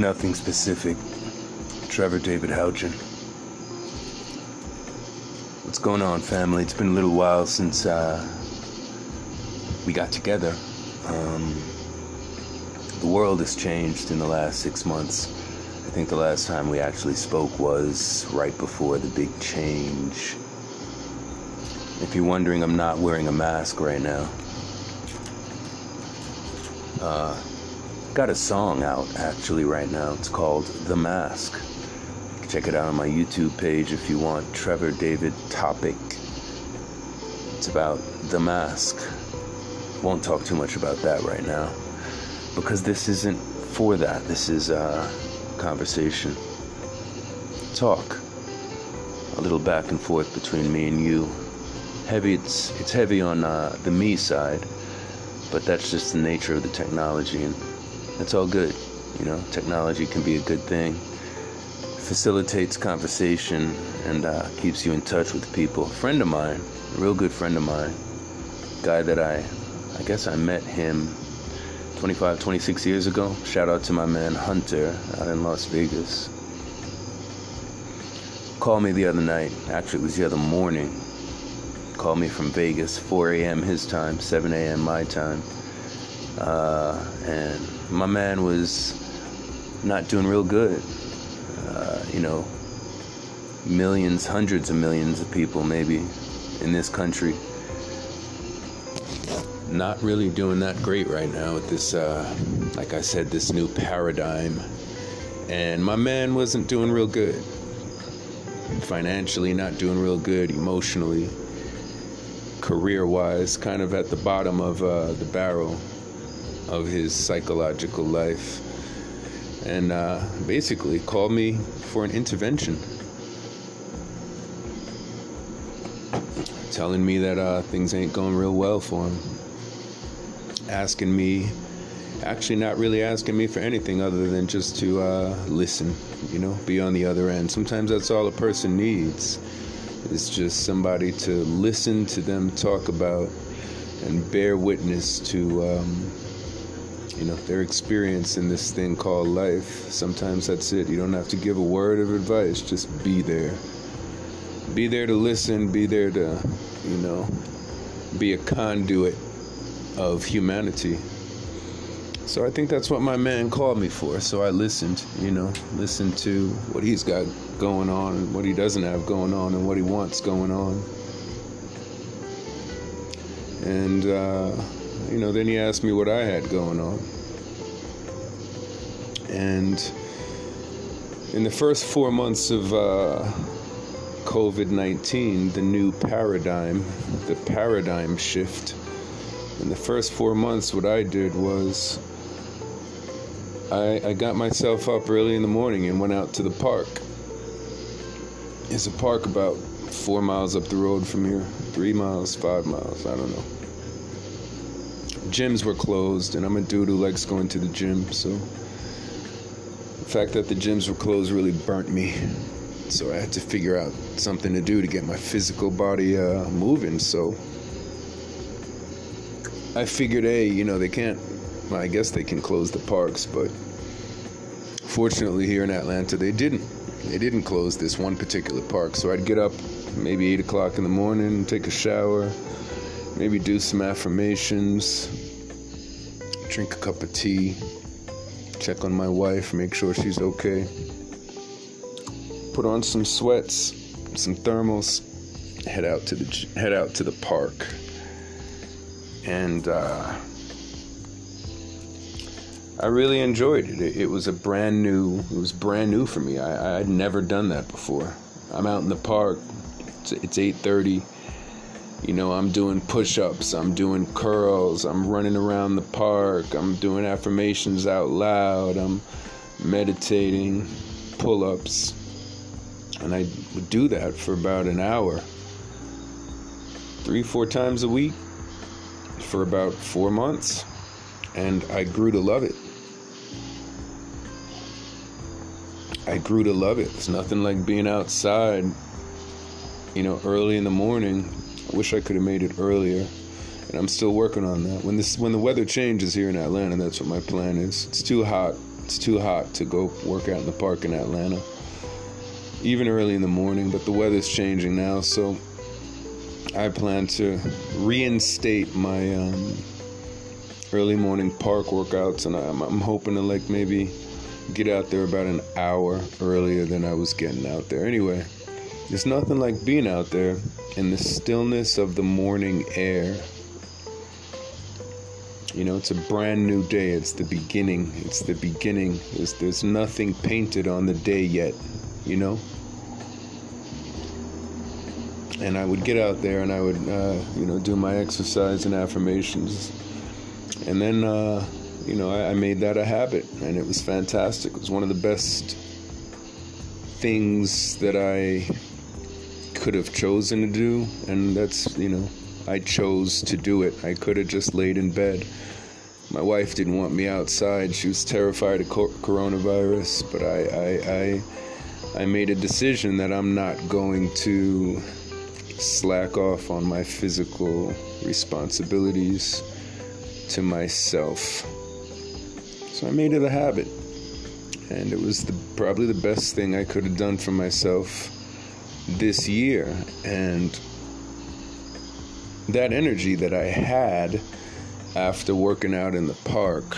Nothing specific. Trevor David Houchin. What's going on, family? It's been a little while since uh, we got together. Um, the world has changed in the last six months. I think the last time we actually spoke was right before the big change. If you're wondering, I'm not wearing a mask right now. Uh, got a song out actually right now. It's called The Mask. Check it out on my YouTube page if you want. Trevor David Topic. It's about The Mask. Won't talk too much about that right now because this isn't for that. This is a conversation, talk, a little back and forth between me and you. Heavy, it's it's heavy on uh, the me side, but that's just the nature of the technology, and that's all good. You know, technology can be a good thing. Facilitates conversation and uh, keeps you in touch with people. A friend of mine, a real good friend of mine, guy that I, I guess I met him 25, 26 years ago. Shout out to my man Hunter out in Las Vegas. Called me the other night. Actually, it was the other morning. Called me from Vegas, 4 a.m. his time, 7 a.m. my time. Uh, and my man was not doing real good. Uh, you know, millions, hundreds of millions of people, maybe, in this country not really doing that great right now with this, uh, like I said, this new paradigm. And my man wasn't doing real good. Financially, not doing real good. Emotionally, career wise, kind of at the bottom of uh, the barrel of his psychological life. And uh, basically called me for an intervention. Telling me that uh, things ain't going real well for him asking me, actually not really asking me for anything other than just to uh, listen, you know, be on the other end. Sometimes that's all a person needs. It's just somebody to listen to them talk about and bear witness to, um, you know, their experience in this thing called life. Sometimes that's it. You don't have to give a word of advice, just be there. Be there to listen, be there to, you know, be a conduit of humanity. So I think that's what my man called me for. So I listened, you know, listened to what he's got going on and what he doesn't have going on and what he wants going on. And, uh, you know, then he asked me what I had going on. And in the first four months of uh, COVID 19, the new paradigm, the paradigm shift, in the first four months, what I did was I, I got myself up early in the morning and went out to the park. It's a park about four miles up the road from here, three miles, five miles, I don't know. Gyms were closed, and I'm a dude who likes going to the gym, so the fact that the gyms were closed really burnt me. So I had to figure out something to do to get my physical body uh, moving. So I figured, hey, you know, they can't. Well, I guess they can close the parks, but fortunately here in Atlanta, they didn't. They didn't close this one particular park. So I'd get up maybe eight o'clock in the morning, take a shower, maybe do some affirmations, drink a cup of tea, check on my wife, make sure she's okay, put on some sweats, some thermals, head out to the head out to the park and uh, I really enjoyed it. it. it. was a brand new. It was brand new for me. I, I'd never done that before. I'm out in the park. It's, it's 8:30. You know, I'm doing push-ups. I'm doing curls. I'm running around the park. I'm doing affirmations out loud. I'm meditating, pull-ups, and I would do that for about an hour, three, four times a week for about four months, and I grew to love it. I grew to love it. It's nothing like being outside, you know, early in the morning. I wish I could have made it earlier, and I'm still working on that. When this when the weather changes here in Atlanta, that's what my plan is. It's too hot It's too hot to go work out in the park in Atlanta, even early in the morning. But the weather's changing now, so I plan to reinstate my um, early morning park workouts, and I'm, I'm hoping to like maybe get out there about an hour earlier than I was getting out there. Anyway, there's nothing like being out there in the stillness of the morning air. You know, it's a brand new day. It's the beginning. It's the beginning. There's, there's nothing painted on the day yet, you know? And I would get out there and I would, uh, you know, do my exercise and affirmations. And then, uh, you know, I, I made that a habit and it was fantastic. It was one of the best things that I could have chosen to do. And that's, you know, I chose to do it. I could have just laid in bed. My wife didn't want me outside. She was terrified of coronavirus, but I, I, I, I made a decision that I'm not going to slack off on my physical responsibilities to myself. So I made it a habit. And it was the, probably the best thing I could have done for myself this year. And that energy that I had after working out in the park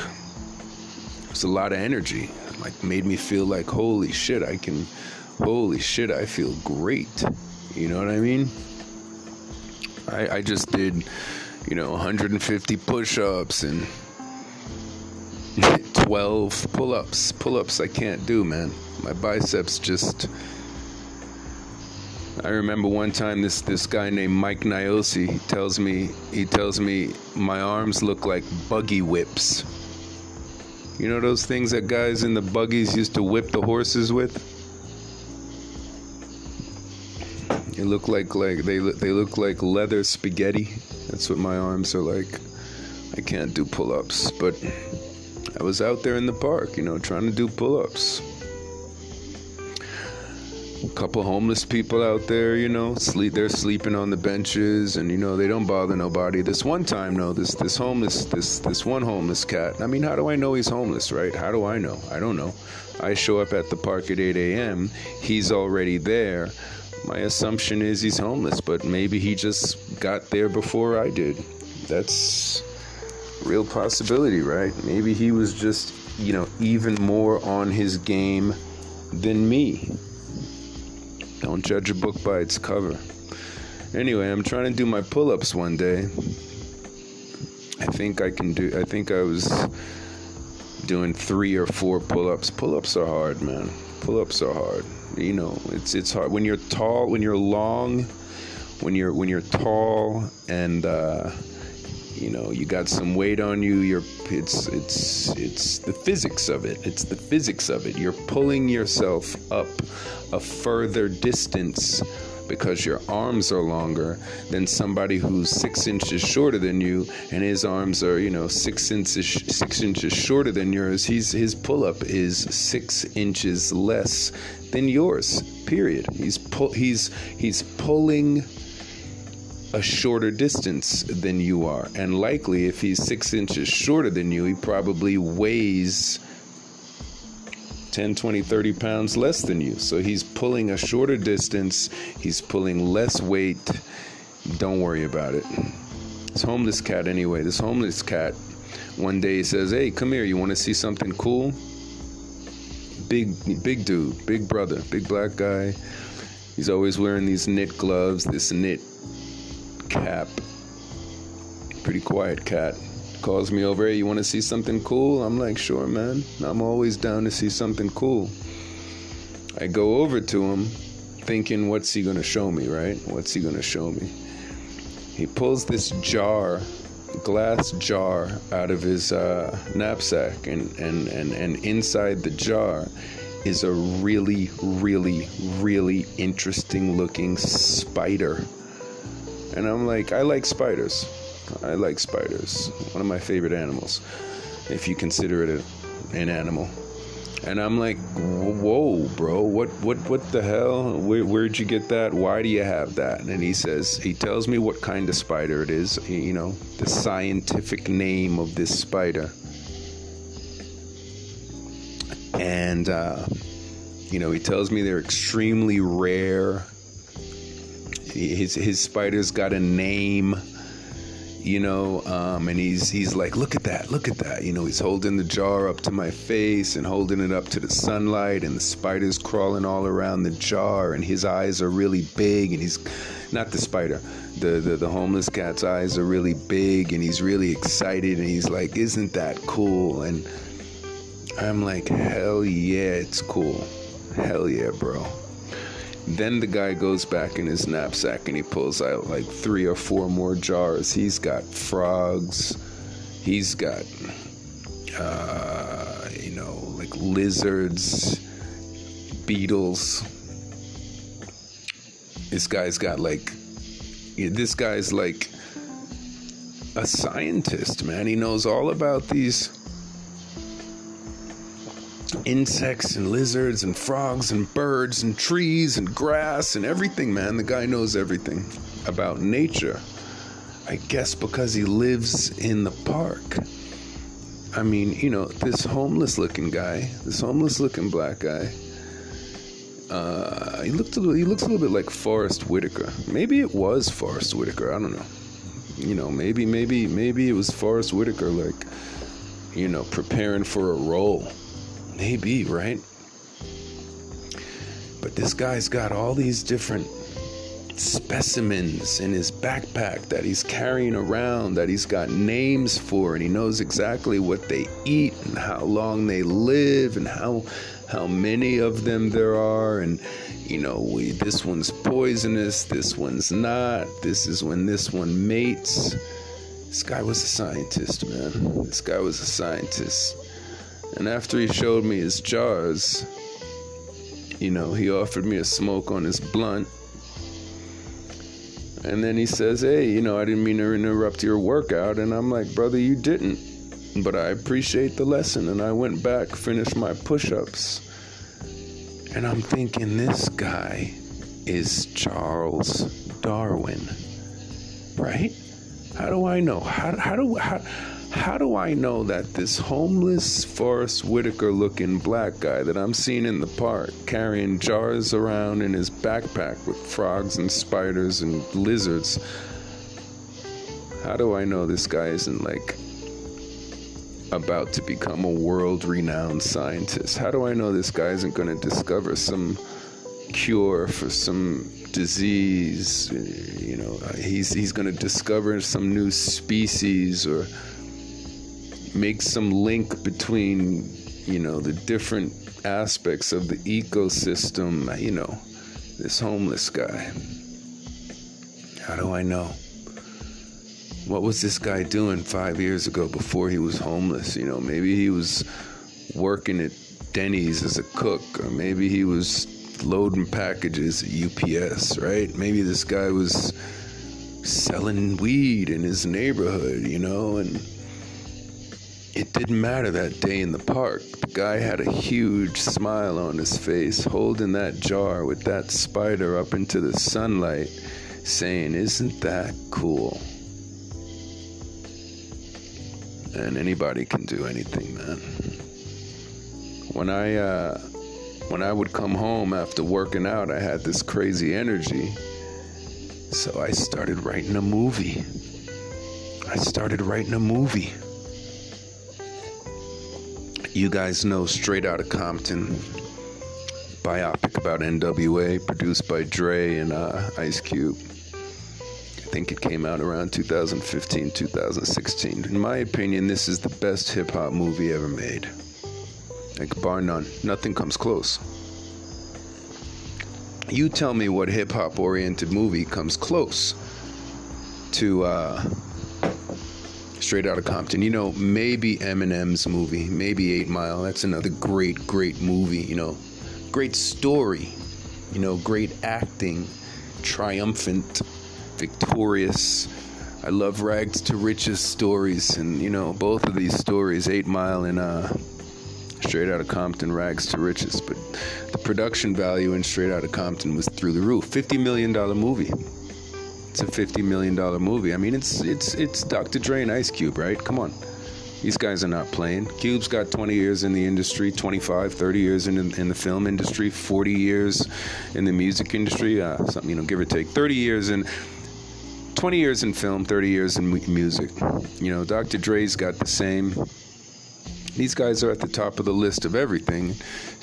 was a lot of energy. Like made me feel like holy shit, I can holy shit, I feel great. You know what I mean? I, I just did, you know, 150 push-ups and 12 pull-ups. Pull-ups I can't do, man. My biceps just I remember one time this this guy named Mike Niosi tells me he tells me my arms look like buggy whips. You know those things that guys in the buggies used to whip the horses with? They look like like they they look like leather spaghetti. That's what my arms are like. I can't do pull-ups, but I was out there in the park, you know, trying to do pull-ups couple homeless people out there, you know, sleep they're sleeping on the benches and you know they don't bother nobody. This one time no, this this homeless this this one homeless cat. I mean, how do I know he's homeless, right? How do I know? I don't know. I show up at the park at 8 a.m. He's already there. My assumption is he's homeless, but maybe he just got there before I did. That's real possibility, right? Maybe he was just, you know, even more on his game than me. Don't judge a book by its cover. Anyway, I'm trying to do my pull ups one day. I think I can do, I think I was doing three or four pull ups. Pull ups are hard, man. Pull ups are hard. You know, it's it's hard when you're tall, when you're long, when you're when you're tall and uh, you know you got some weight on you you're it's it's it's the physics of it it's the physics of it. You're pulling yourself up a further distance because your arms are longer than somebody who's six inches shorter than you and his arms are you know six inches six inches shorter than yours. He's his pull-up is six inches less than yours period. He's pull he's he's pulling a shorter distance than you are. And likely, if he's six inches shorter than you, he probably weighs 10, 20, 30 pounds less than you. So he's pulling a shorter distance, he's pulling less weight. Don't worry about it. This homeless cat, anyway, this homeless cat one day says, Hey, come here, you want to see something cool? Big, big dude, big brother, big black guy. He's always wearing these knit gloves, this knit cap. Pretty quiet cat. Calls me over, hey, you want to see something cool? I'm like, sure, man. I'm always down to see something cool. I go over to him thinking, what's he going to show me, right? What's he going to show me? He pulls this jar, glass jar, out of his uh, knapsack, and, and, and, and inside the jar is a really, really, really interesting looking spider and I'm like, I like spiders. I like spiders. One of my favorite animals, if you consider it a, an animal. And I'm like, whoa, bro, what, what, what the hell? Where, where'd you get that? Why do you have that? And he says, he tells me what kind of spider it is. You know, the scientific name of this spider. and uh, you know he tells me they're extremely rare. His his spider's got a name you know um, and he's he's like look at that look at that. You know he's holding the jar up to my face and holding it up to the sunlight and the spiders crawling all around the jar and his eyes are really big and he's not the spider the, the the homeless cat's eyes are really big and he's really excited and he's like isn't that cool? And i'm like hell yeah it's cool. Hell yeah bro then the guy goes back in his knapsack and he pulls out like three or four more jars. He's got frogs. He's got, uh, you know, like lizards, beetles. This guy's got like, this guy's like a scientist, man. He knows all about these insects and lizards and frogs and birds and trees and grass and everything, man. The guy knows everything about nature. I guess because he lives in the park. I mean, you know, this homeless looking guy, this homeless looking black guy, uh, he looked a little, he looks a little bit like Forest Whitaker. Maybe it was Forest Whitaker. I don't know. You know, maybe maybe maybe it was Forest Whitaker, like, you know, preparing for a role. Maybe, right? But this guy's got all these different specimens in his backpack that he's carrying around that he's got names for and he knows exactly what they eat and how long they live and how how many of them there are. And you know we this one's poisonous this one's not this is when this one mates. This guy was a scientist man. This guy was a scientist and after he showed me his jars, you know, he offered me a smoke on his blunt. And then he says, Hey, you know, I didn't mean to interrupt your workout. And I'm like, Brother, you didn't. But I appreciate the lesson. And I went back, finished my push ups. And I'm thinking, this guy is Charles Darwin, right? How do I know? How, how do how, how do I know that this homeless Forest Whitaker looking black guy that I'm seeing in the park carrying jars around in his backpack with frogs and spiders and lizards, how do I know this guy isn't like about to become a world renowned scientist? How do I know this guy isn't going to discover some cure for some disease? You know, he's, he's going to discover some new species or make some link between you know the different aspects of the ecosystem you know this homeless guy. How do i know? What was this guy doing five years ago before he was homeless? You know maybe he was working at denny's as a cook or maybe he was loading packages at ups right? Maybe this guy was selling weed in his neighborhood you know and it didn't matter that day in the park. The guy had a huge smile on his face, holding that jar with that spider up into the sunlight, saying, Isn't that cool? And anybody can do anything, man. When I, uh, when I would come home after working out, I had this crazy energy. So I started writing a movie. I started writing a movie you guys know Straight Outta Compton biopic about NWA, produced by Dre and uh, Ice Cube. I think it came out around 2015, 2016. In my opinion, this is the best hip hop movie ever made. Like, bar none. Nothing comes close. You tell me what hip hop oriented movie comes close to uh, straight out of Compton. You know, maybe Eminem's movie, maybe Eight Mile. That's another great, great movie. You know, great story. You know, great acting, triumphant, victorious. I love rags to riches stories, and you know, both of these stories, Eight Mile and uh, Straight Out of Compton, rags to riches. But the production value in Straight Out of Compton was through the roof. $50 million movie it's a fifty million dollar movie. I mean, it's it's it's Dr. Dre and Ice Cube, right? Come on, These guys are not playing. Cube's got 20 years in the industry, 25, 30 years in, in the film industry, 40 years in the music industry, uh, something, you know, give or take. 30 years in, 20 years in film, 30 years in music. You know, Dr. Dre's got the same. These guys are at the top of the list of everything.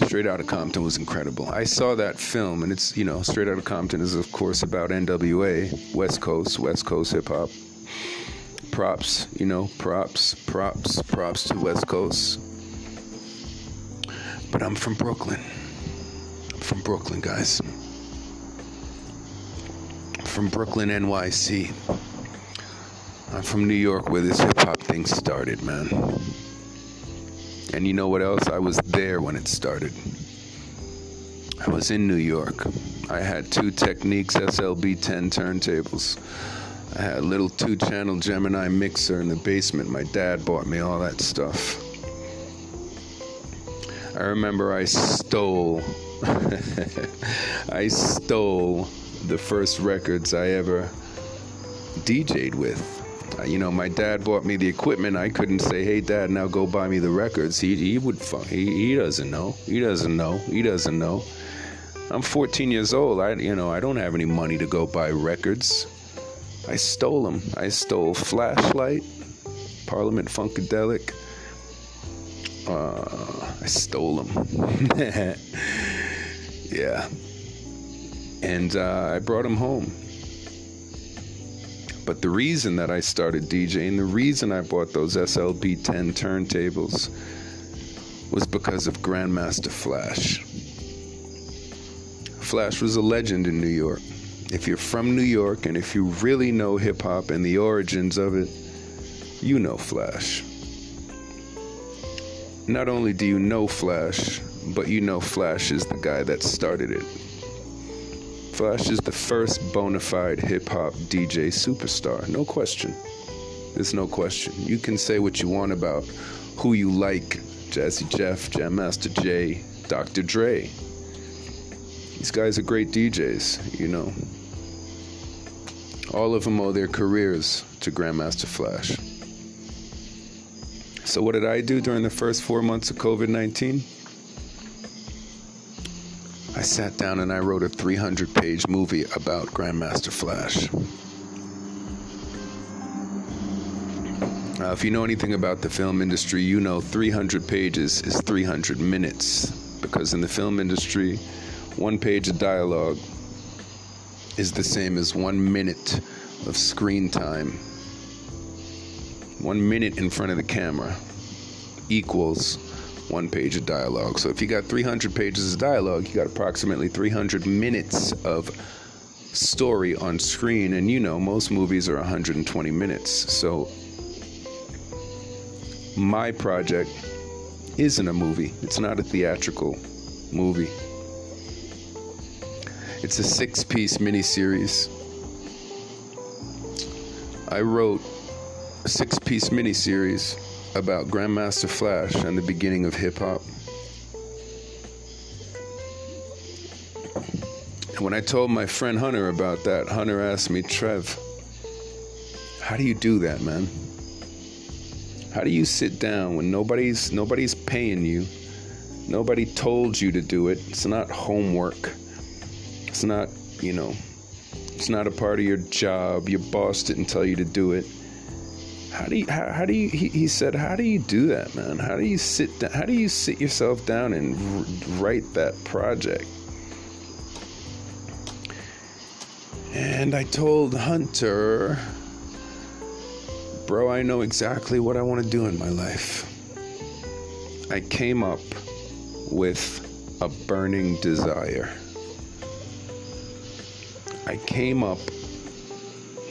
Straight Outta Compton was incredible. I saw that film, and it's, you know, Straight Outta Compton is, of course, about NWA, West Coast, West Coast hip hop props, you know, props, props, props to West Coast. But I'm from Brooklyn. I'm from Brooklyn, guys. From Brooklyn, NYC. I'm from New York, where this hip hop thing started, man. And you know what else? I was there when it started. I was in New York. I had two Technics SLB 10 turntables. I had a little two channel Gemini mixer in the basement. My dad bought me all that stuff. I remember I stole, I stole the first records I ever DJ'd with. You know, my dad bought me the equipment. I couldn't say, "Hey, Dad, now go buy me the records." He he would he he doesn't know. He doesn't know. He doesn't know. I'm 14 years old. I you know I don't have any money to go buy records. I stole them. I stole Flashlight, Parliament Funkadelic. Uh, I stole them. yeah. And uh, I brought them home. But the reason that I started DJing, the reason I bought those SLB 10 turntables was because of Grandmaster Flash. Flash was a legend in New York if you're from New York and if you really know hip hop and the origins of it, you know Flash. Not only do you know Flash, but you know Flash is the guy that started it. Flash is the first bona fide hip hop DJ superstar, no question. There's no question. You can say what you want about who you like Jazzy Jeff, Jam Master Jay, Dr. Dre. These guys are great DJs, you know. All of them owe their careers to Grandmaster Flash. So, what did I do during the first four months of COVID 19? I sat down and I wrote a 300 page movie about Grandmaster Flash. Uh, if you know anything about the film industry, you know 300 pages is 300 minutes. Because in the film industry, one page of dialogue is the same as one minute of screen time. One minute in front of the camera equals one page of dialogue. So if you got 300 pages of dialogue, you got approximately 300 minutes of story on screen. And you know, most movies are 120 minutes. So my project isn't a movie, it's not a theatrical movie. It's a six piece miniseries. I wrote a six piece miniseries about Grandmaster Flash and the beginning of hip hop. And when I told my friend Hunter about that, Hunter asked me, Trev, how do you do that, man? How do you sit down when nobody's nobody's paying you? Nobody told you to do it. It's not homework. It's not, you know, it's not a part of your job. Your boss didn't tell you to do it. How do you, how, how do you, he, he, said, how do you do that, man? How do you sit down, how do you sit yourself down and write that project? And I told Hunter, bro, I know exactly what I want to do in my life. I came up with a burning desire. I came up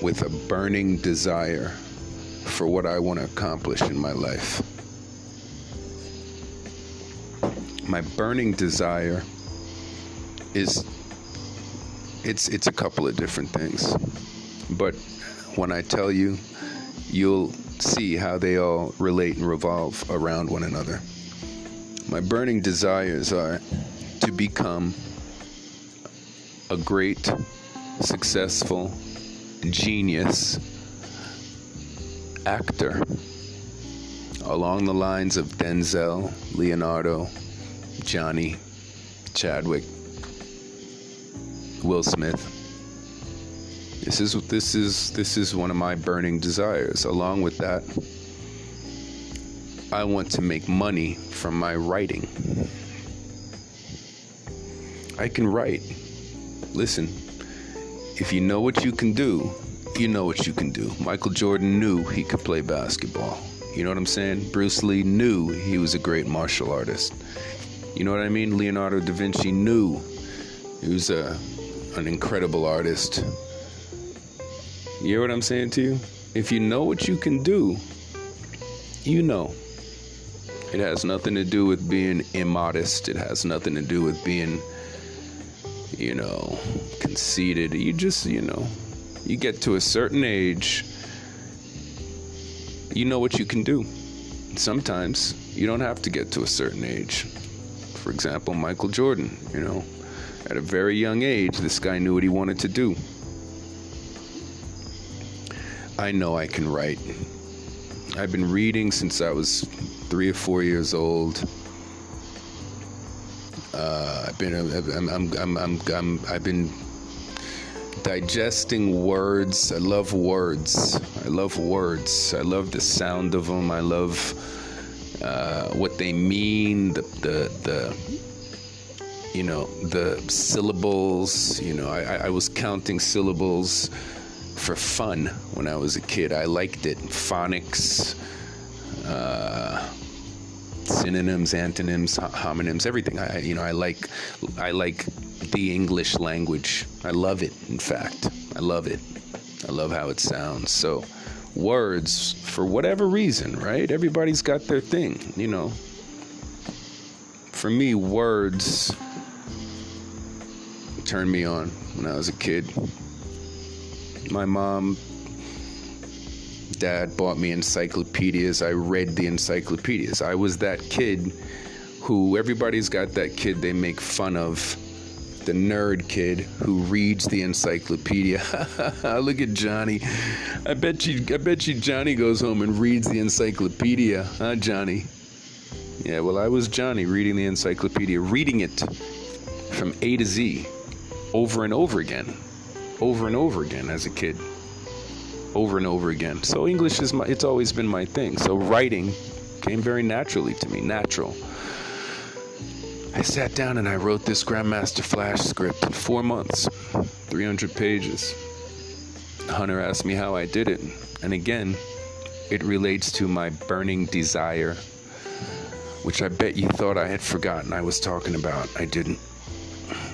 with a burning desire for what I want to accomplish in my life. My burning desire is it's it's a couple of different things. But when I tell you, you'll see how they all relate and revolve around one another. My burning desires are to become a great successful, genius actor. along the lines of Denzel, Leonardo, Johnny, Chadwick, Will Smith. This is this is this is one of my burning desires. Along with that, I want to make money from my writing. I can write. Listen, if you know what you can do, you know what you can do. Michael Jordan knew he could play basketball. You know what I'm saying? Bruce Lee knew he was a great martial artist. You know what I mean? Leonardo da Vinci knew he was a an incredible artist. You hear what I'm saying to you? If you know what you can do, you know. It has nothing to do with being immodest. It has nothing to do with being, you know, conceited. You just, you know, you get to a certain age, you know what you can do. Sometimes you don't have to get to a certain age. For example, Michael Jordan, you know, at a very young age, this guy knew what he wanted to do. I know I can write. I've been reading since I was three or four years old. Uh, I've been, I'm, I'm, I'm, I'm, I've been digesting words. I love words. I love words. I love the sound of them. I love uh, what they mean. The, the, the, you know, the syllables. You know, I, I was counting syllables for fun when I was a kid. I liked it. Phonics, uh, synonyms, antonyms, homonyms, everything. I, you know, I like, I like the English language. I love it. In fact, I love it. I love how it sounds. So, words, for whatever reason, right? Everybody's got their thing. You know. For me, words turned me on when I was a kid my mom, dad bought me encyclopedias. I read the encyclopedias. I was that kid who everybody's got that kid they make fun of. The nerd kid who reads the encyclopedia. Look at Johnny. I bet you I bet you Johnny goes home and reads the encyclopedia, huh Johnny? Yeah, well I was Johnny reading the encyclopedia, reading it from A to Z over and over again over and over again as a kid. Over and over again. So English is my it's always been my thing. So writing came very naturally to me, natural. I sat down and I wrote this Grandmaster Flash script in 4 months. 300 pages. Hunter asked me how I did it, and again, it relates to my burning desire which I bet you thought I had forgotten I was talking about. I didn't.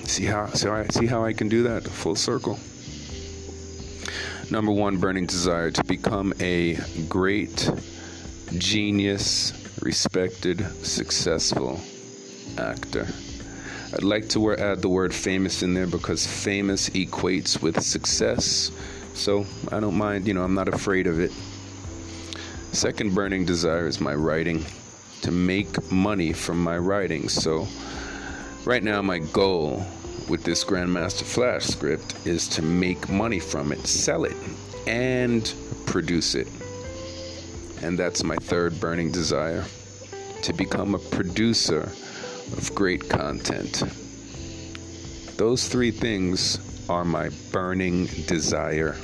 See how I see how I can do that full circle. Number one burning desire to become a great, genius, respected, successful actor. I'd like to add the word famous in there because famous equates with success. So I don't mind, you know, I'm not afraid of it. Second burning desire is my writing, to make money from my writing. So right now, my goal with this Grandmaster Flash script is to make money from it, sell it, and produce it. And that's my third burning desire to become a producer of great content. Those three things are my burning desire.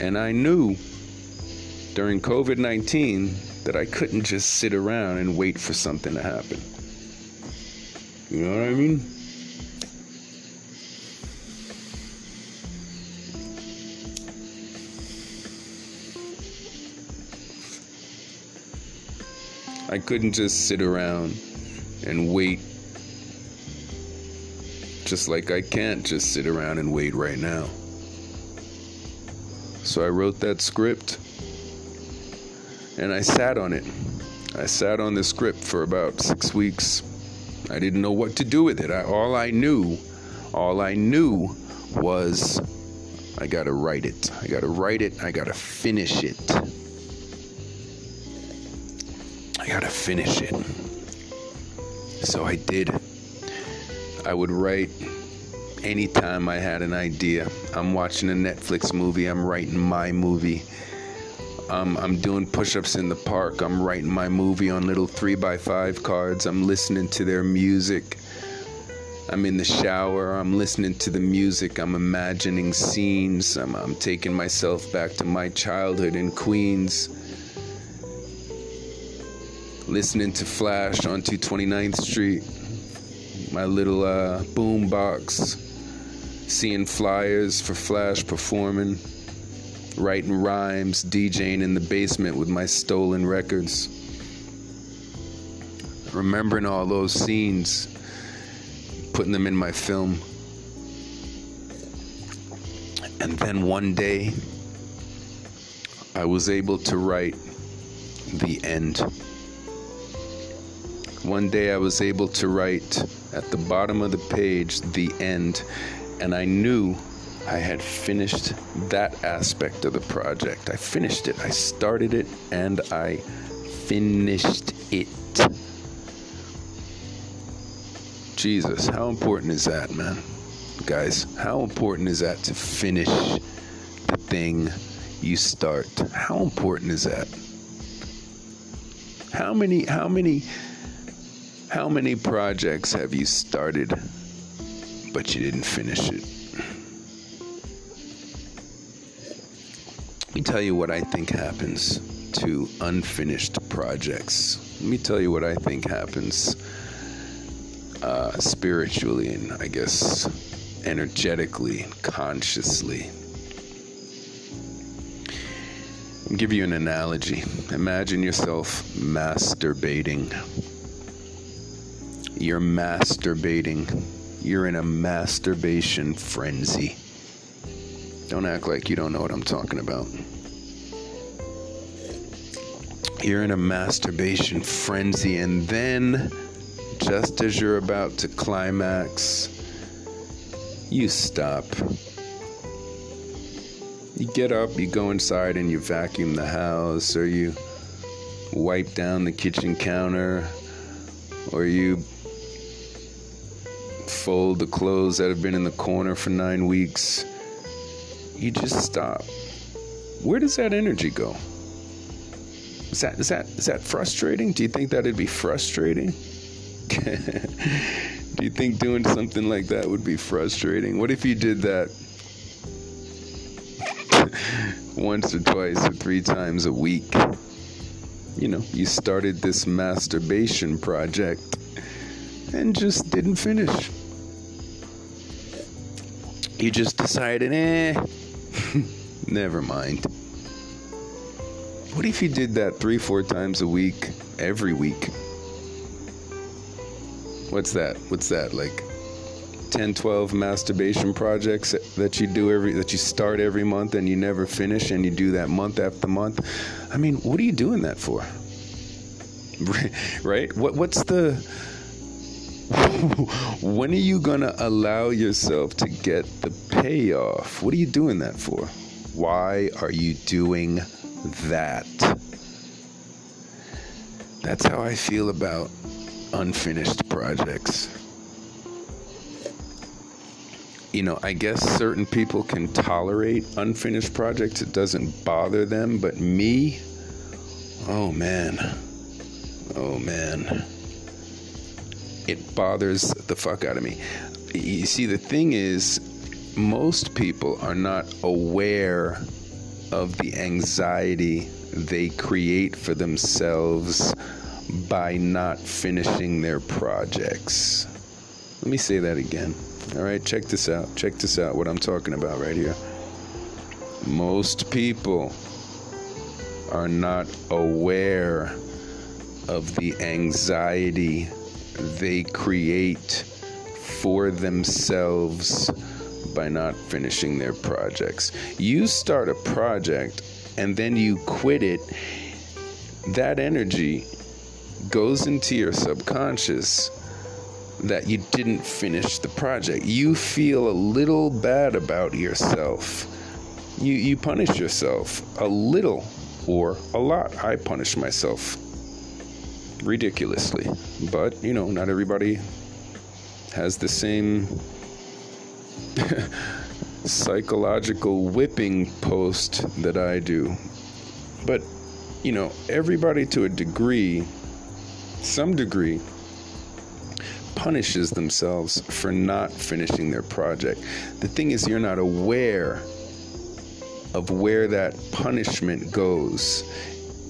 And I knew during COVID 19 that I couldn't just sit around and wait for something to happen. You know what I mean? I couldn't just sit around and wait. Just like I can't just sit around and wait right now. So I wrote that script and I sat on it. I sat on the script for about six weeks. I didn't know what to do with it. I, all I knew, all I knew was I gotta write it. I gotta write it. I gotta finish it I gotta finish it. So I did. I would write anytime I had an idea. I'm watching a Netflix movie, I'm writing my movie. I'm, I'm doing push ups in the park. I'm writing my movie on little 3x5 cards. I'm listening to their music. I'm in the shower. I'm listening to the music. I'm imagining scenes. I'm, I'm taking myself back to my childhood in Queens. Listening to Flash on 229th Street. My little uh, boom box. Seeing flyers for Flash performing writing rhymes, DJing in the basement with my stolen records. Remembering all those scenes, putting them in my film. And then one day, I was able to write the end. One day I was able to write at the bottom of the page the end, and I knew I had finished that aspect of the project. I finished it. I started it and I finished it. Jesus, how important is that, man? Guys, how important is that to finish the thing you start? How important is that? How many how many how many projects have you started but you didn't finish it? Let me tell you what I think happens to unfinished projects. Let me tell you what I think happens uh, spiritually and I guess energetically, consciously. I'll give you an analogy. Imagine yourself masturbating. You're masturbating. You're in a masturbation frenzy. Don't act like you don't know what I'm talking about. You're in a masturbation frenzy, and then, just as you're about to climax, you stop. You get up, you go inside, and you vacuum the house, or you wipe down the kitchen counter, or you fold the clothes that have been in the corner for nine weeks you just stop. Where does that energy go? Is that is that is that frustrating? Do you think that'd be frustrating? Do you think doing something like that would be frustrating? What if you did that once or twice or three times a week? You know, you started this masturbation project and just didn't finish. You just decided, eh, Never mind. What if you did that three, four times a week, every week? What's that? What's that? Like 10, 12 masturbation projects that you do every, that you start every month and you never finish and you do that month after month? I mean, what are you doing that for? right? What, what's the, when are you going to allow yourself to get the payoff? What are you doing that for? Why are you doing that? That's how I feel about unfinished projects. You know, I guess certain people can tolerate unfinished projects, it doesn't bother them, but me, oh man, oh man it bothers the fuck out of me. You see, the thing is, most people are not aware of the anxiety they create for themselves by not finishing their projects. Let me say that again. All right, check this out. Check this out, what I'm talking about right here. Most people are not aware of the anxiety they create for themselves by not finishing their projects. You start a project and then you quit it, that energy goes into your subconscious that you didn't finish the project. You feel a little bad about yourself. You, you punish yourself a little or a lot. I punish myself ridiculously. But, you know, not everybody has the same psychological whipping post that I do. But, you know, everybody to a degree, some degree, punishes themselves for not finishing their project. The thing is, you're not aware of where that punishment goes.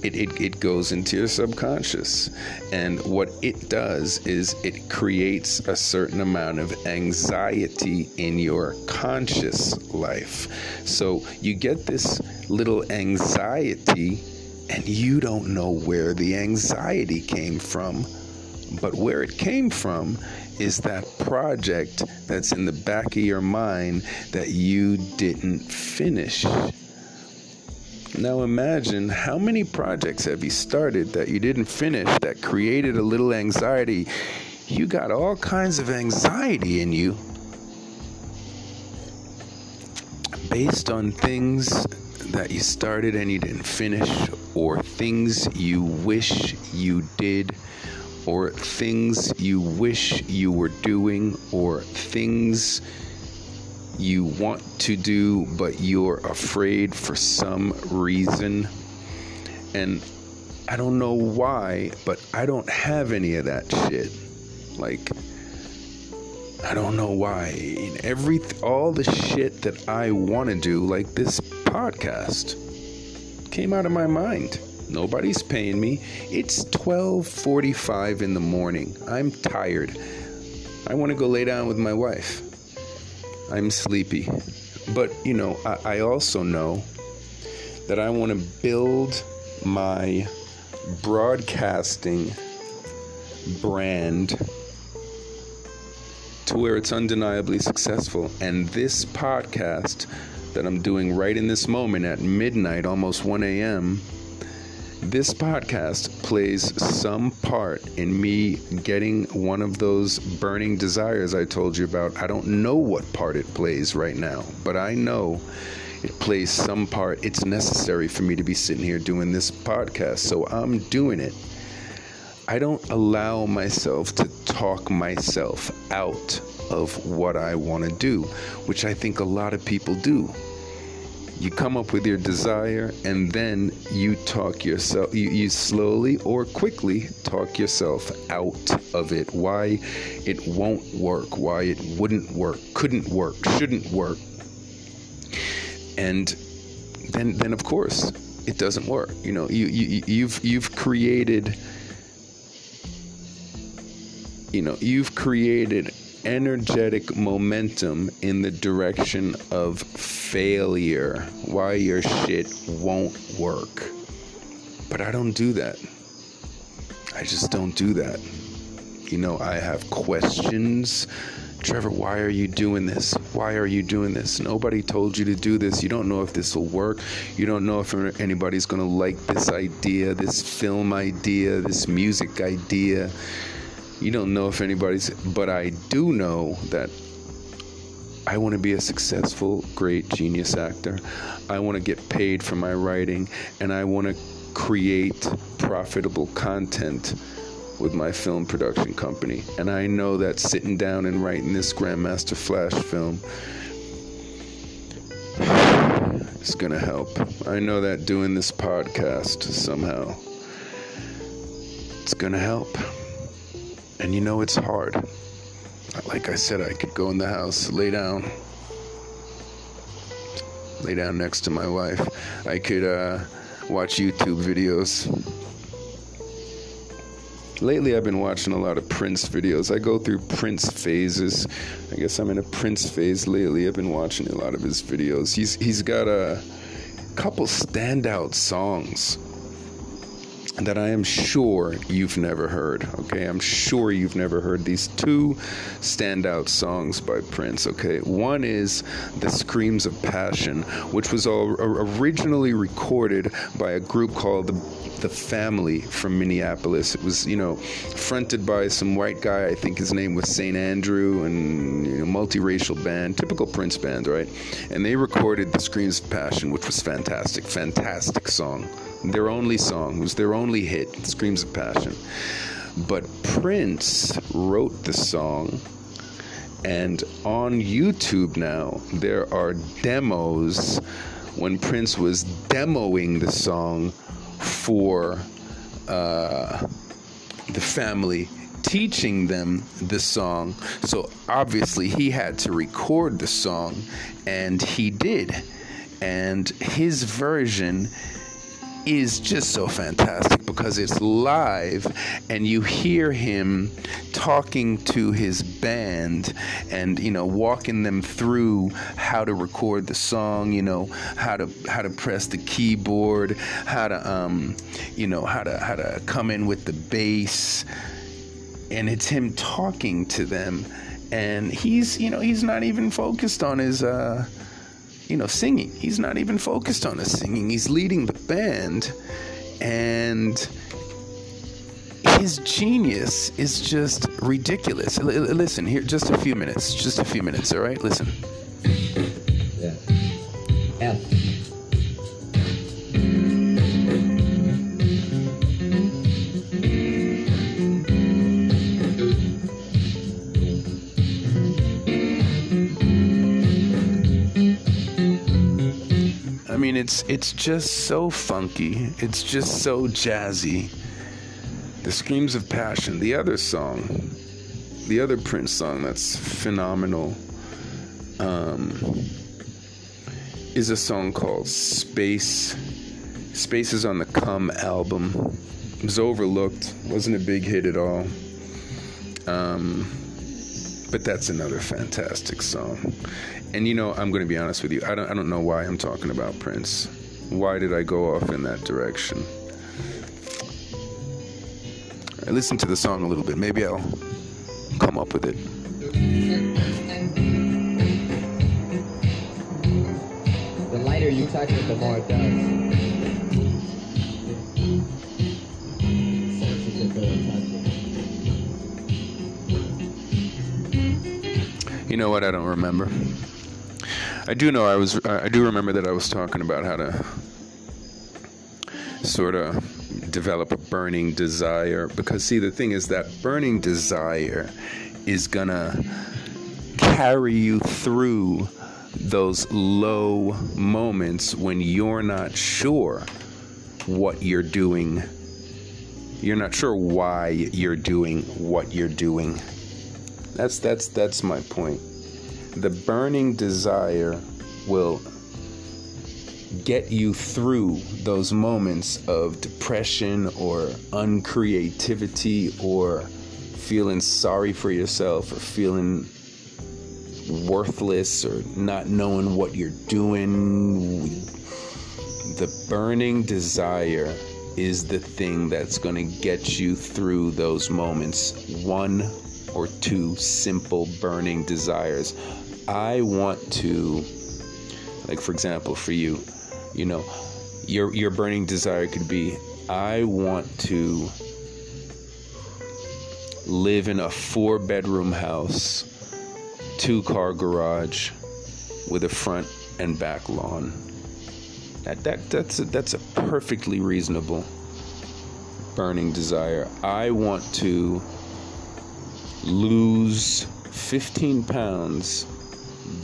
It, it, it goes into your subconscious. And what it does is it creates a certain amount of anxiety in your conscious life. So you get this little anxiety, and you don't know where the anxiety came from. But where it came from is that project that's in the back of your mind that you didn't finish. Now imagine how many projects have you started that you didn't finish that created a little anxiety. You got all kinds of anxiety in you based on things that you started and you didn't finish, or things you wish you did, or things you wish you were doing, or things you want to do, but you're afraid for some reason. And I don't know why, but I don't have any of that shit. Like, I don't know why. In Every all the shit that I want to do, like this podcast, came out of my mind. Nobody's paying me. It's 12:45 in the morning. I'm tired. I want to go lay down with my wife. I'm sleepy. But, you know, I, I also know that I want to build my broadcasting brand to where it's undeniably successful. And this podcast that I'm doing right in this moment at midnight, almost 1 a.m., this podcast plays some part in me getting one of those burning desires I told you about. I don't know what part it plays right now, but I know it plays some part. It's necessary for me to be sitting here doing this podcast, so I'm doing it. I don't allow myself to talk myself out of what I want to do, which I think a lot of people do you come up with your desire and then you talk yourself you, you slowly or quickly talk yourself out of it. Why it won't work why it wouldn't work couldn't work shouldn't work. And then then of course it doesn't work. You know you, you you've you've created you know you've created energetic momentum in the direction of failure, why your shit won't work. But I don't do that. I just don't do that. You know, I have questions. Trevor, why are you doing this? Why are you doing this? Nobody told you to do this. You don't know if this will work. You don't know if anybody's going to like this idea, this film idea, this music idea. You don't know if anybody's, but I do know that I want to be a successful, great genius actor. I want to get paid for my writing, and I want to create profitable content with my film production company. And I know that sitting down and writing this Grandmaster Flash film is going to help. I know that doing this podcast somehow it's going to help. And you know it's hard. Like I said, I could go in the house, lay down, lay down next to my wife. I could uh, watch YouTube videos. Lately, I've been watching a lot of Prince videos. I go through Prince phases. I guess I'm in a Prince phase lately. I've been watching a lot of his videos. He's he's got a couple standout songs that I am sure you've never heard. Okay, I'm sure you've never heard these two standout songs by Prince. Okay, one is The Screams of Passion, which was all originally recorded by a group called the the family from Minneapolis. It was, you know, fronted by some white guy. I think his name was St. Andrew, and you know, multiracial band, typical Prince band, right? And they recorded "The Screams of Passion," which was fantastic, fantastic song. Their only song it was their only hit, "Screams of Passion." But Prince wrote the song and on YouTube now, there are demos when Prince was demoing the song for uh, the family, teaching them the song. So obviously, he had to record the song, and he did. And his version is just so fantastic because it's live and you hear him talking to his band and you know walking them through how to record the song you know how to how to press the keyboard how to um you know how to how to come in with the bass. And it's him talking to them. And he's you know he's not even focused on his uh you know, singing. He's not even focused on his singing. He's leading the band, and his genius is just ridiculous. L- listen, here, just a few minutes. Just a few minutes, all right? Listen. It's it's just so funky. It's just so jazzy. The screams of passion. The other song, the other Prince song that's phenomenal, um, is a song called Space. Space is on the Come album. It was overlooked. wasn't a big hit at all. Um, but that's another fantastic song. And you know, I'm going to be honest with you. I don't I don't know why I'm talking about Prince. Why did I go off in that direction? I listened to the song a little bit. Maybe I'll come up with it. The lighter you touch it, the more it does. You know what? I don't remember. I do know I was. Uh, I do remember that I was talking about how to sort of develop a burning desire. Because see, the thing is that burning desire is gonna carry you through those low moments when you're not sure what you're doing. You're not sure why you're doing what you're doing. That's that's that's my point the burning desire will get you through those moments of depression or uncreativity or feeling sorry for yourself or feeling worthless or not knowing what you're doing. The burning desire is the thing that's going to get you through those moments one or two simple burning desires. I want to, like for example, for you, you know, your your burning desire could be, I want to live in a four bedroom house, two car garage, with a front and back lawn. That that that's a, that's a perfectly reasonable burning desire. I want to lose 15 pounds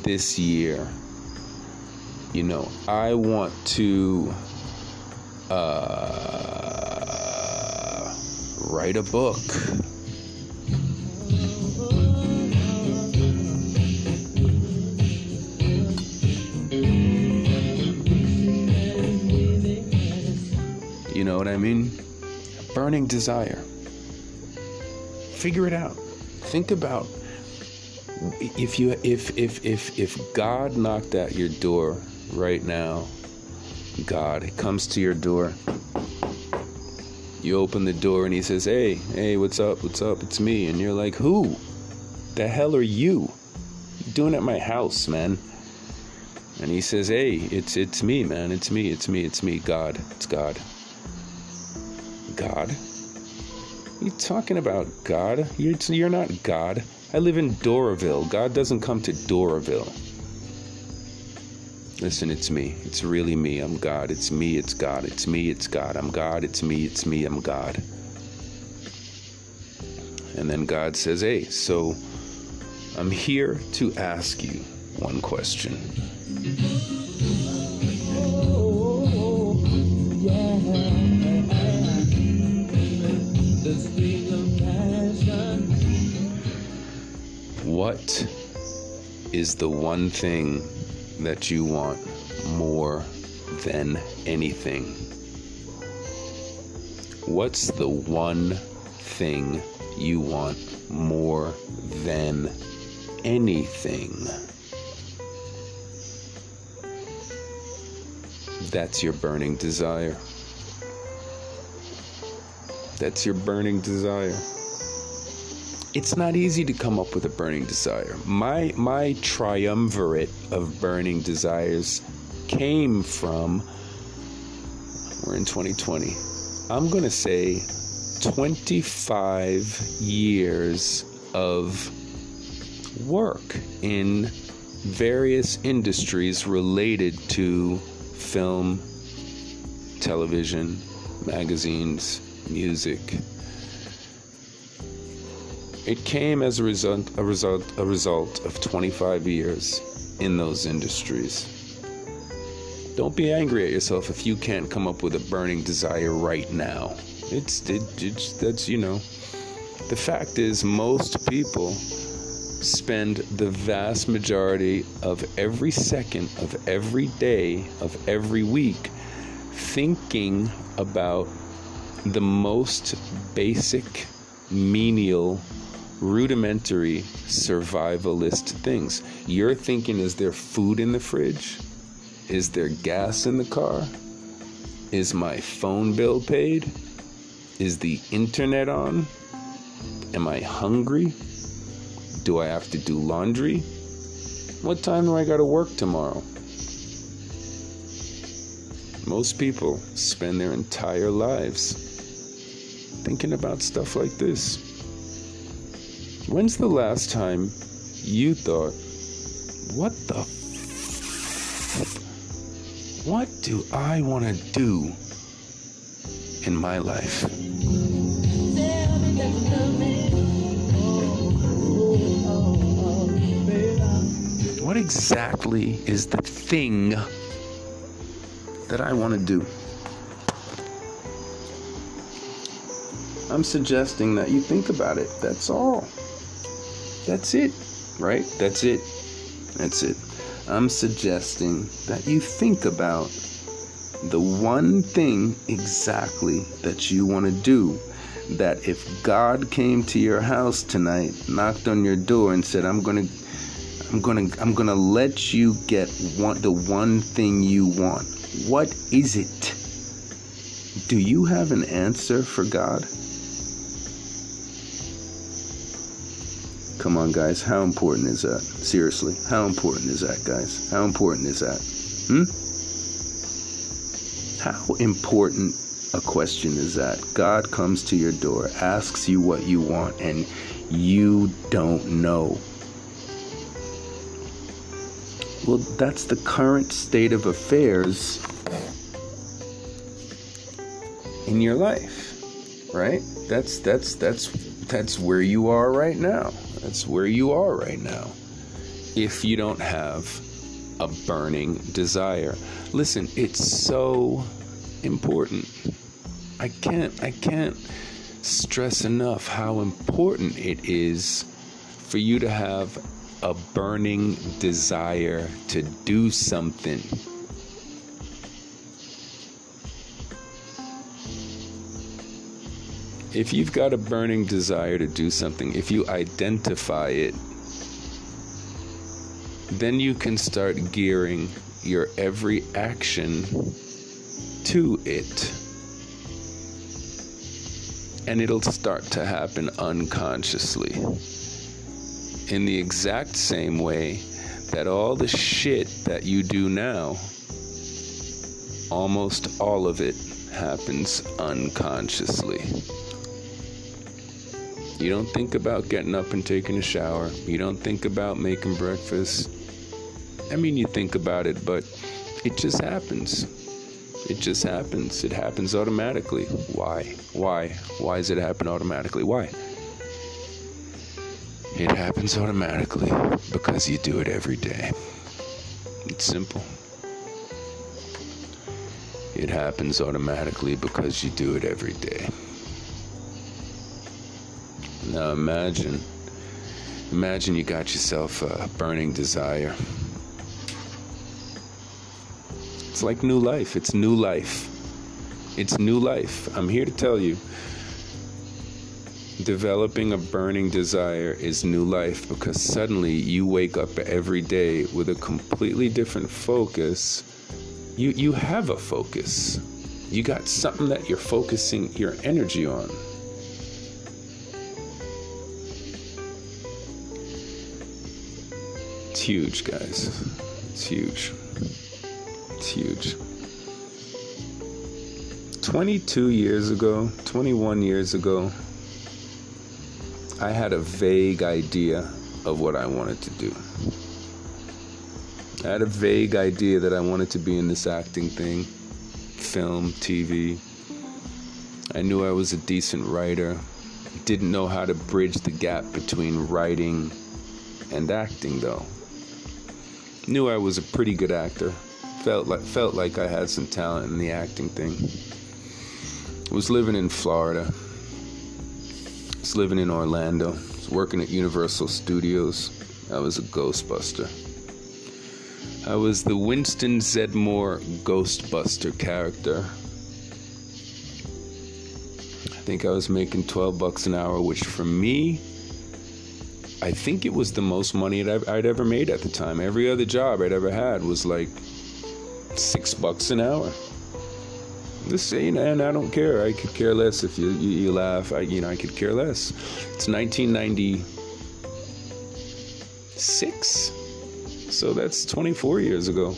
this year. You know, I want to uh, write a book. You know what I mean? Burning desire. Figure it out think about if you if if if if God knocked at your door right now, God comes to your door. You open the door and he says, "Hey, hey, what's up? What's up? It's me." And you're like, "Who? The hell are you? doing at my house, man?" And he says, "Hey, it's it's me, man. It's me. It's me. It's me. God. It's God. God." you talking about God? You're, you're not God. I live in Doraville. God doesn't come to Doraville. Listen, it's me. It's really me. I'm God. It's me. It's God. It's me. It's God. I'm God. It's me. It's me. I'm God. And then God says, Hey, so I'm here to ask you one question. What is the one thing that you want more than anything? What's the one thing you want more than anything? That's your burning desire. That's your burning desire. It's not easy to come up with a burning desire. My my triumvirate of burning desires came from we're in 2020. I'm going to say 25 years of work in various industries related to film, television, magazines, music. It came as a result, a result, a result of 25 years in those industries. Don't be angry at yourself if you can't come up with a burning desire right now. It's, it, it's that's you know. The fact is, most people spend the vast majority of every second of every day of every week thinking about the most basic, menial, rudimentary survivalist things. You're thinking, is there food in the fridge? Is there gas in the car? Is my phone bill paid? Is the internet on? Am I hungry? Do I have to do laundry? What time do I got to work tomorrow? Most people spend their entire lives thinking about stuff like this. When's the last time you thought, what the f- what do I want to do in my life? What exactly is the thing that I want to do? I'm suggesting that you think about it. That's all. That's it, right? That's it. That's it. I'm suggesting that you think about the one thing exactly that you want to do. That if God came to your house tonight, knocked on your door, and said, "I'm gonna, I'm gonna, I'm gonna let you get one, the one thing you want," what is it? Do you have an answer for God? Come on, guys. How important is that? Seriously, how important is that, guys? How important is that? Hmm? How important a question is that? God comes to your door, asks you what you want, and you don't know. Well, that's the current state of affairs in your life, right? That's that's that's that's where you are right now. That's where you are right now. If you don't have a burning desire. Listen, it's so important. I can't I can't stress enough how important it is for you to have a burning desire to do something. If you've got a burning desire to do something, if you identify it, then you can start gearing your every action to it. And it'll start to happen unconsciously. In the exact same way that all the shit that you do now, almost all of it happens unconsciously. You don't think about getting up and taking a shower. You don't think about making breakfast. I mean, you think about it, but it just happens. It just happens. It happens automatically. Why? Why? Why does it happen automatically? Why? It happens automatically because you do it every day. It's simple. It happens automatically because you do it every day. Now imagine Imagine you got yourself a burning desire. It's like new life. It's new life. It's new life. I'm here to tell you developing a burning desire is new life because suddenly you wake up every day with a completely different focus. You you have a focus. You got something that you're focusing your energy on. Huge, guys. It's huge. It's huge. 22 years ago, 21 years ago, I had a vague idea of what I wanted to do. I had a vague idea that I wanted to be in this acting thing film, TV. I knew I was a decent writer. Didn't know how to bridge the gap between writing and acting though. Knew I was a pretty good actor. Felt like felt like I had some talent in the acting thing. Was living in Florida. Was living in Orlando. Was working at Universal Studios. I was a Ghostbuster. I was the Winston Zeddemore Ghostbuster character. I think I was making 12 bucks an hour, which for me, I think it was the most money I'd, I'd ever made at the time. Every other job I'd ever had was like six bucks an hour. This, know, and I don't care. I could care less if you you, you laugh. I, you know, I could care less. It's 1996. So that's 24 years ago.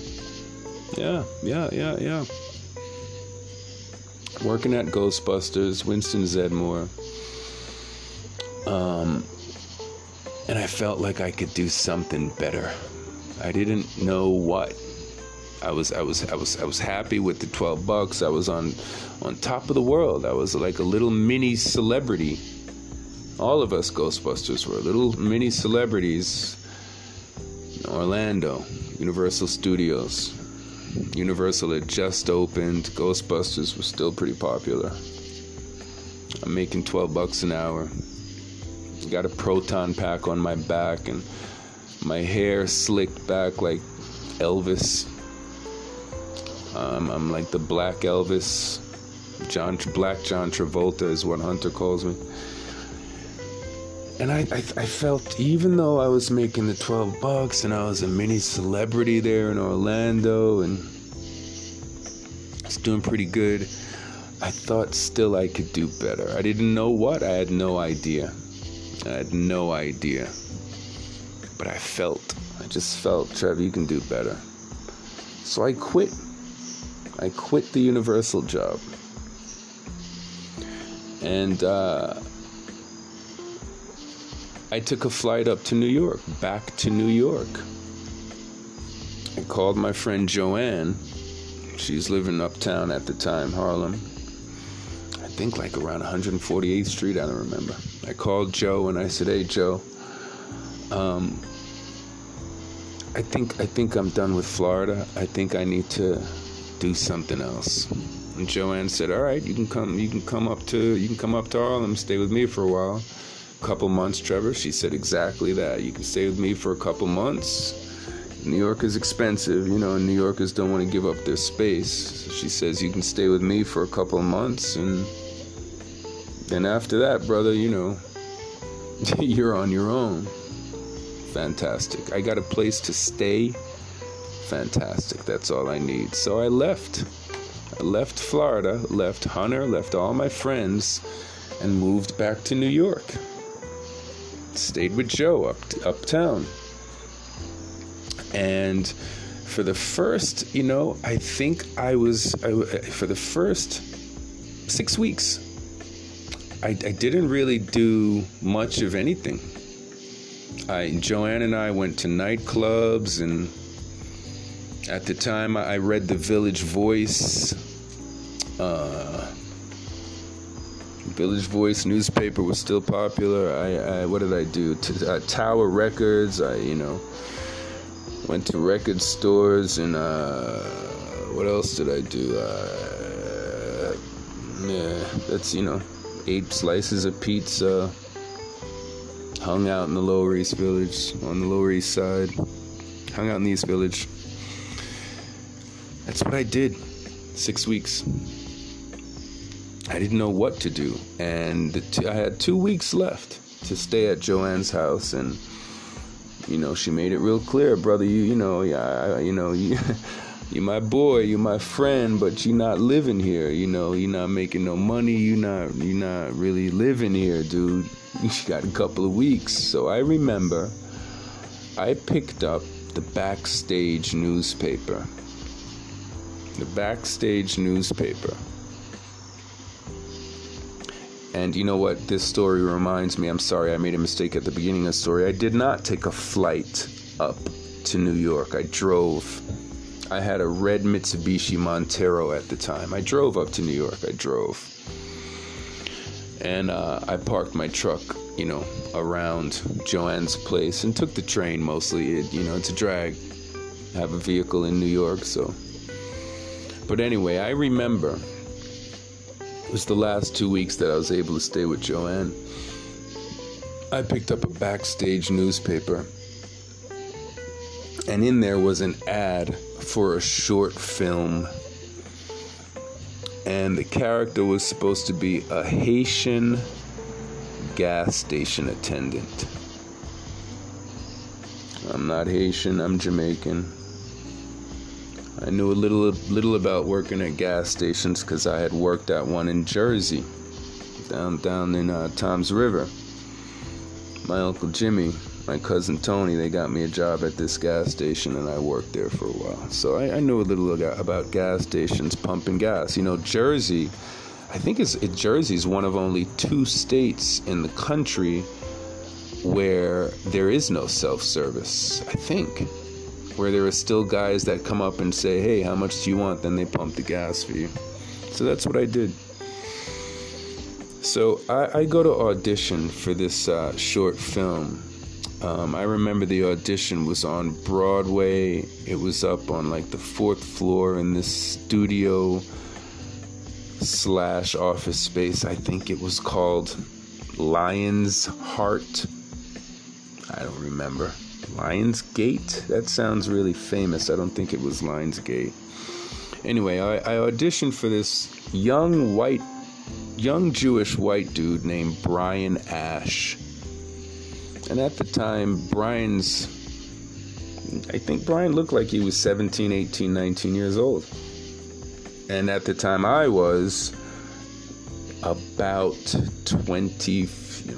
Yeah, yeah, yeah, yeah. Working at Ghostbusters, Winston Zeddemore. Um, and I felt like I could do something better. I didn't know what. I was I was I was I was happy with the 12 bucks. I was on on top of the world. I was like a little mini celebrity. All of us Ghostbusters were little mini celebrities Orlando, Universal Studios. Universal had just opened, Ghostbusters was still pretty popular. I'm making 12 bucks an hour. Got a proton pack on my back and my hair slicked back like Elvis. Um, I'm like the black Elvis. John Black John Travolta is what Hunter calls me and I, I, I felt even though I was making the 12 bucks and I was a mini celebrity there in Orlando and it's doing pretty good, I thought still I could do better. I didn't know what, I had no idea. I had no idea. But I felt, I just felt, Trevor, you can do better. So I quit. I quit the Universal job. And uh, I took a flight up to New York, back to New York. I called my friend Joanne. She's living uptown at the time, Harlem. Think like around 148th Street, I don't remember. I called Joe and I said, "Hey Joe, um, I think I think I'm done with Florida. I think I need to do something else." And Joanne said, "All right, you can come. You can come up to you can come up to Harlem, stay with me for a while." A couple months, Trevor. She said exactly that. You can stay with me for a couple months. New York is expensive, you know, and New Yorkers don't want to give up their space. So she says you can stay with me for a couple months, and then after that, brother, you know, you're on your own. Fantastic. I got a place to stay. Fantastic. That's all I need. So I left. I left Florida, left Hunter, left all my friends, and moved back to New York stayed with Joe up uptown. And for the first, you know, I think I was I, for the first six weeks. I, I didn't really do much of anything. I Joanne and I went to nightclubs, and at the time I read the Village Voice. Uh, Village Voice newspaper was still popular. I, I what did I do? T- uh, Tower Records. I you know went to record stores and uh, what else did I do? Uh, yeah, that's you know eight slices of pizza. hung out in the Lower East Village, on the Lower East Side, hung out in the East Village. That's what I did. Six weeks. I didn't know what to do, and I had two weeks left to stay at Joanne's house, and you know she made it real clear, brother. You you know yeah you know you. you my boy, you're my friend, but you're not living here. You know, you're not making no money. You're not you're not really living here, dude. You got a couple of weeks. So I remember I picked up the backstage newspaper. The backstage newspaper. And you know what? This story reminds me. I'm sorry, I made a mistake at the beginning of the story. I did not take a flight up to New York. I drove I had a red Mitsubishi Montero at the time. I drove up to New York. I drove. And uh, I parked my truck, you know, around Joanne's place and took the train mostly. It, you know, it's a drag. I have a vehicle in New York, so. But anyway, I remember it was the last two weeks that I was able to stay with Joanne. I picked up a backstage newspaper, and in there was an ad for a short film. And the character was supposed to be a Haitian gas station attendant. I'm not Haitian, I'm Jamaican. I knew a little little about working at gas stations because I had worked at one in Jersey, down down in uh, Toms River. My uncle Jimmy my cousin Tony, they got me a job at this gas station, and I worked there for a while. So I, I knew a little about gas stations pumping gas. You know, Jersey, I think it's it, Jersey's one of only two states in the country where there is no self-service. I think where there are still guys that come up and say, "Hey, how much do you want?" Then they pump the gas for you. So that's what I did. So I, I go to audition for this uh, short film um, I remember the audition was on Broadway. It was up on like the fourth floor in this studio slash office space. I think it was called Lion's Heart. I don't remember. Lions Gate? That sounds really famous. I don't think it was Lions Gate. Anyway, I, I auditioned for this young white, young Jewish white dude named Brian Ash and at the time, Brian's, I think Brian looked like he was 17, 18, 19 years old. And at the time, I was about 20,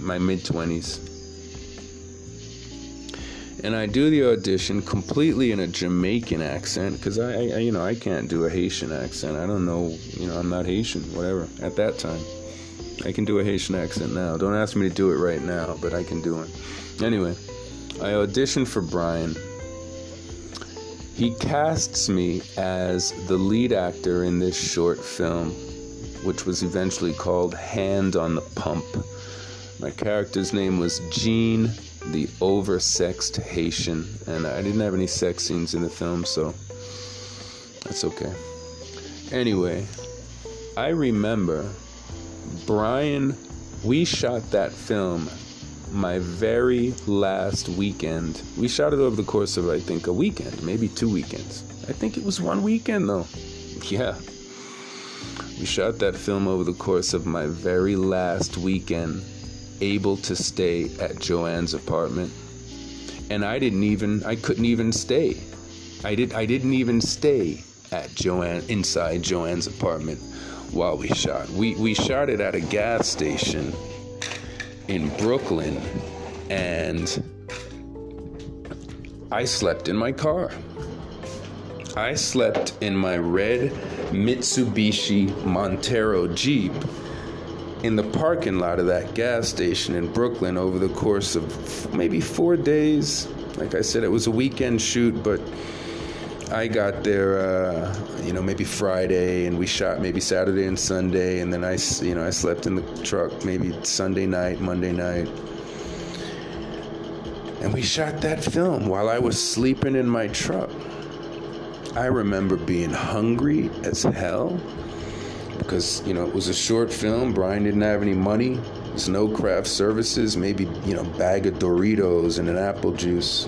my mid 20s. And I do the audition completely in a Jamaican accent because I, I, you know, I can't do a Haitian accent. I don't know, you know, I'm not Haitian, whatever, at that time. I can do a Haitian accent now. Don't ask me to do it right now, but I can do it. Anyway, I auditioned for Brian. He casts me as the lead actor in this short film, which was eventually called Hand on the Pump. My character's name was Gene, the oversexed Haitian, and I didn't have any sex scenes in the film, so that's okay. Anyway, I remember Brian, we shot that film my very last weekend. We shot it over the course of, I think, a weekend, maybe two weekends. I think it was one weekend, though. Yeah. We shot that film over the course of my very last weekend, able to stay at Joanne's apartment. And I didn't even, I couldn't even stay. I did, I didn't even stay at Joanne, inside Joanne's apartment while we shot. We, we shot it at a gas station in Brooklyn and I slept in my car. I slept in my red Mitsubishi Montero Jeep in the parking lot of that gas station in Brooklyn over the course of maybe four days. Like I said, it was a weekend shoot, but I got there, uh, you know, maybe Friday, and we shot maybe Saturday and Sunday, and then I, you know, I slept in the truck maybe Sunday night, Monday night, and we shot that film while I was sleeping in my truck. I remember being hungry as hell because you know it was a short film. Brian didn't have any money. There's no craft services, maybe, you know, bag of Doritos and an apple juice.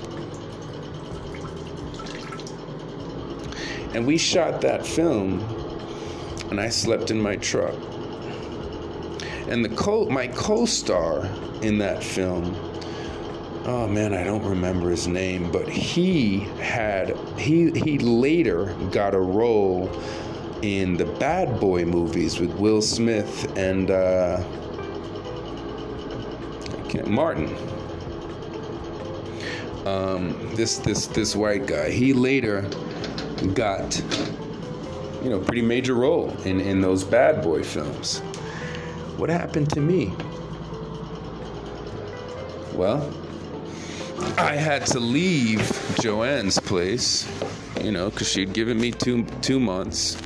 And we shot that film, and I slept in my truck. And the co- my co-star in that film, oh man, I don't remember his name, but he had he he later got a role in the Bad Boy movies with Will Smith and uh, Martin. Um, this this this white guy. He later got you know pretty major role in in those Bad Boy films. What happened to me? Well, I had to leave Joanne's place, you know, because she'd given me two two months.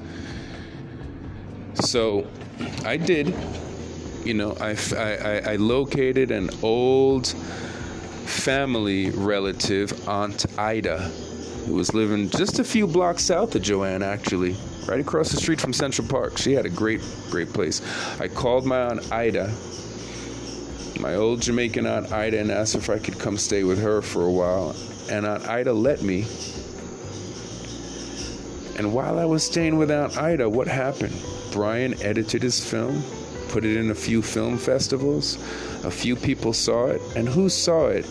So I did. You know, I, I, I located an old family relative, Aunt Ida, who was living just a few blocks south of Joanne, actually, right across the street from Central Park. She had a great, great place. I called my Aunt Ida, my old Jamaican Aunt Ida, and asked if I could come stay with her for a while. And Aunt Ida let me. And while I was staying with Aunt Ida, what happened? Brian edited his film, put it in a few film festivals. A few people saw it. And who saw it?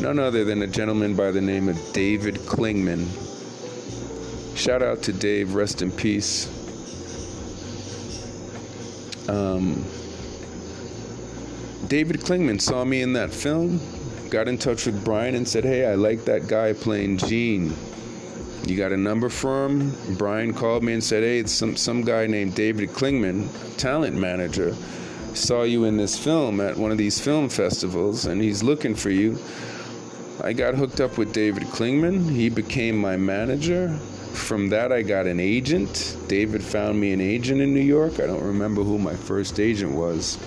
None other than a gentleman by the name of David Klingman. Shout out to Dave, rest in peace. Um, David Klingman saw me in that film, got in touch with Brian and said, Hey, I like that guy playing Gene. You got a number for him? Brian called me and said, Hey, some, some guy named David Klingman, talent manager, saw you in this film at one of these film festivals and he's looking for you. I got hooked up with David Klingman. He became my manager. From that, I got an agent. David found me an agent in New York. I don't remember who my first agent was.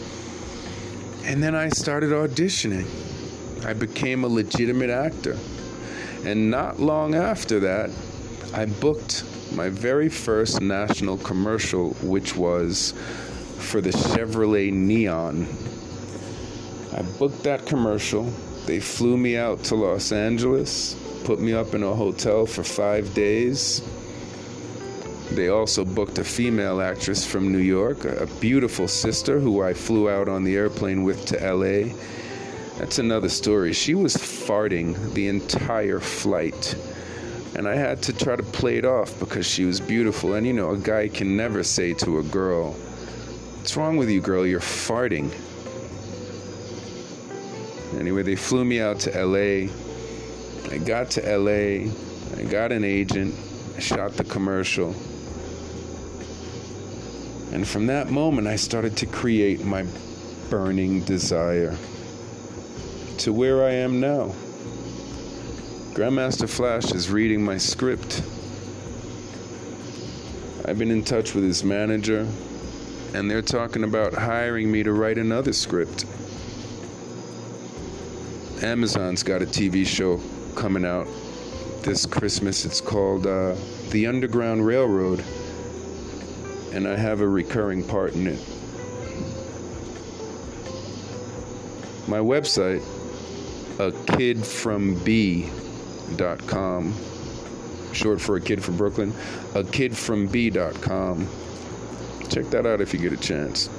And then I started auditioning. I became a legitimate actor. And not long after that, I booked my very first national commercial, which was for the Chevrolet Neon. I booked that commercial. They flew me out to Los Angeles, put me up in a hotel for five days. They also booked a female actress from New York, a beautiful sister who I flew out on the airplane with to LA. That's another story. She was farting the entire flight. And I had to try to play it off because she was beautiful. And you know, a guy can never say to a girl, What's wrong with you, girl? You're farting. Anyway, they flew me out to LA. I got to LA. I got an agent. I shot the commercial. And from that moment, I started to create my burning desire to where I am now. Grandmaster Flash is reading my script. I've been in touch with his manager, and they're talking about hiring me to write another script. Amazon's got a TV show coming out this Christmas. It's called uh, The Underground Railroad, and I have a recurring part in it. My website, a kid from B.com, short for a kid from Brooklyn, a kid from B.com. Check that out if you get a chance.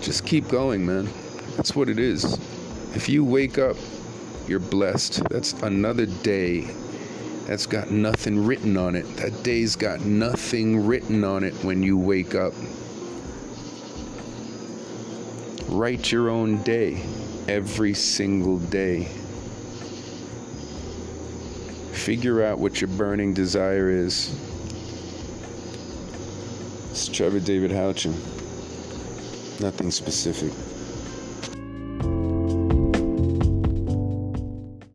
Just keep going, man. That's what it is. If you wake up, you're blessed. That's another day that's got nothing written on it. That day's got nothing written on it when you wake up. Write your own day every single day. Figure out what your burning desire is. It's Trevor David Houchin. Nothing specific.